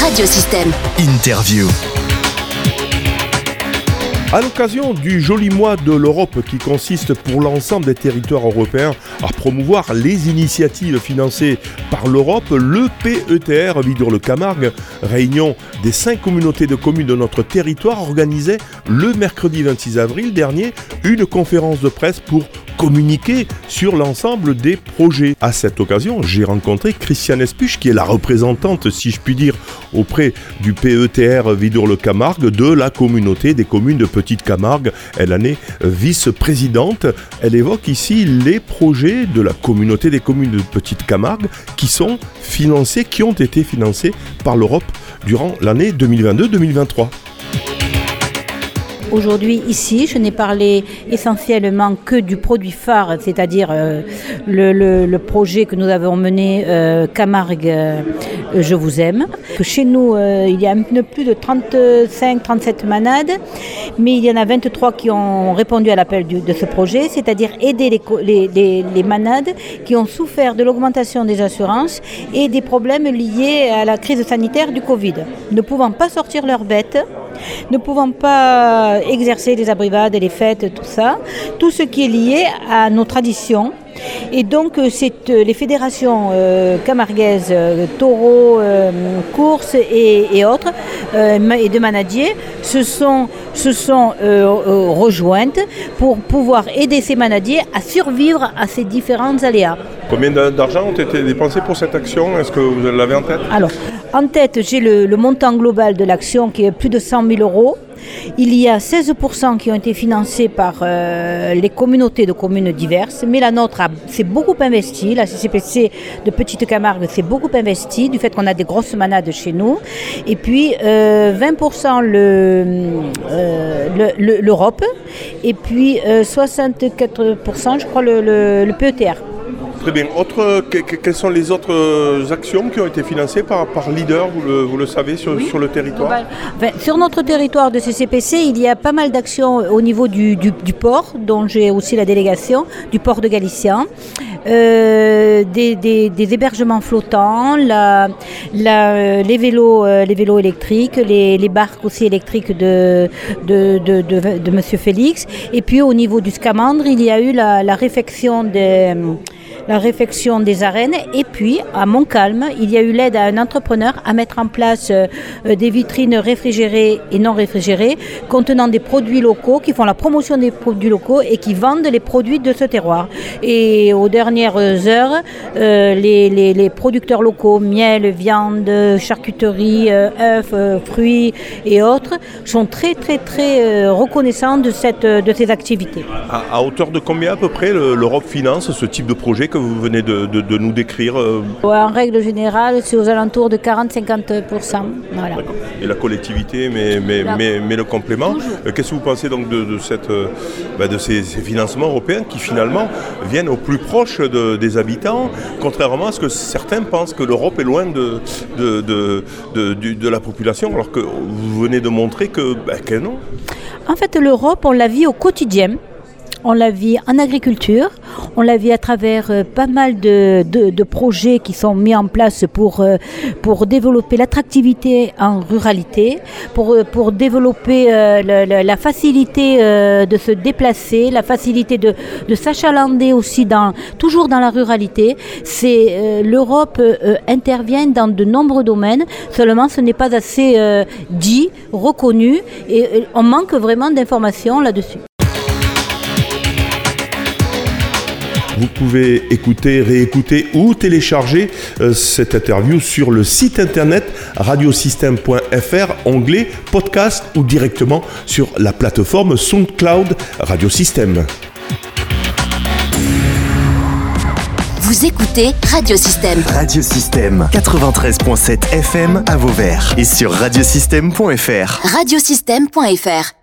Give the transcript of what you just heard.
Radiosystème. Interview. À l'occasion du joli mois de l'Europe qui consiste pour l'ensemble des territoires européens à promouvoir les initiatives financées par l'Europe, le PETR Vidure-le-Camargue, réunion des cinq communautés de communes de notre territoire, organisait le mercredi 26 avril dernier une conférence de presse pour communiquer sur l'ensemble des projets. À cette occasion, j'ai rencontré Christiane Espuche, qui est la représentante, si je puis dire, auprès du PETR Vidour-le-Camargue de la communauté des communes de Petite Camargue. Elle en est vice-présidente. Elle évoque ici les projets de la communauté des communes de Petite Camargue qui sont financés, qui ont été financés par l'Europe durant l'année 2022-2023. Aujourd'hui, ici, je n'ai parlé essentiellement que du produit phare, c'est-à-dire euh, le, projet que nous avons mené euh, Camargue, euh, Je vous aime. Chez nous, il y a un peu plus de 35-37 manades, mais il y en a 23 qui ont répondu à l'appel de ce projet, c'est-à-dire aider les, les, les, manades qui ont souffert de l'augmentation des assurances et des problèmes liés à la crise sanitaire du Covid. Ne pouvant pas sortir leurs bêtes, ne pouvant pas exercer les abrivades, les fêtes, tout ça, tout ce qui est lié à nos traditions. Et donc, euh, c'est euh, les fédérations euh, camarguaises, taureaux, courses et, autres, et de manadiers, se sont, se sont rejointes pour pouvoir aider ces manadiers à survivre à ces différents aléas. Combien d'argent ont été dépensés pour cette action? Est-ce que vous l'avez en tête? Alors, en tête, j'ai le, montant global de l'action qui est plus de 100 000 euros. Il y a 16% qui ont été financés par euh, les communautés de communes diverses, mais la nôtre s'est beaucoup investi, la CCPC de Petite Camargue s'est beaucoup investi du fait qu'on a des grosses manades chez nous. Et puis 20% euh, l'Europe et puis 64% je crois le, le PETR. Très bien. Autre, quelles sont les autres euh, actions qui ont été financées par, par Leader, vous le, vous le savez, sur, sur, le territoire Sur notre territoire de CCPC, il y a pas mal d'actions au niveau du, du, port, dont j'ai aussi la délégation, du port de Galicien. Euh, des, des, des, hébergements flottants, la, la, euh, les, vélos, les vélos électriques, les, les barques aussi électriques de, de, de, de, de M. Félix. Et puis au niveau du Scamandre, il y a eu la, la réfection des la réfection des arènes. Et puis, à Montcalm, il y a eu l'aide à un entrepreneur à mettre en place euh, des vitrines réfrigérées et non réfrigérées contenant des produits locaux qui font la promotion des produits locaux et qui vendent les produits de ce terroir. Et aux dernières heures, euh, les, producteurs locaux, miel, viande, charcuterie, euh, œufs, fruits et autres, sont très très très reconnaissants de, cette, de ces activités. À, hauteur de combien à peu près l'Europe finance ce type de projet vous venez de, nous décrire euh En règle générale, c'est aux alentours de 40-50%. Voilà. Et la collectivité mais, mais, mais, le complément. Euh, qu'est-ce que vous pensez donc de, cette, euh, bah, de ces, financements européens qui finalement viennent au plus proche des habitants, contrairement à ce que certains pensent que l'Europe est loin de, de, de, la population, alors que vous venez de montrer que, bah, que non. En fait, l'Europe, on la vit au quotidien. On la vit en agriculture, on la vit à travers euh, pas mal de, projets qui sont mis en place pour, euh, développer l'attractivité en ruralité, pour, euh, développer la, facilité de se déplacer, la facilité de, de s'achalander aussi dans, toujours dans la ruralité. C'est l'Europe intervient dans de nombreux domaines, seulement ce n'est pas assez dit, reconnu, et on manque vraiment d'informations là-dessus. Vous pouvez écouter, réécouter ou télécharger euh, cette interview sur le site internet radiosystème.fr, onglet podcast ou directement sur la plateforme SoundCloud Radiosystème. Vous écoutez Radiosystème. Radiosystème 93.7 FM à Vauvert et sur radiosystème.fr. Radiosystème.fr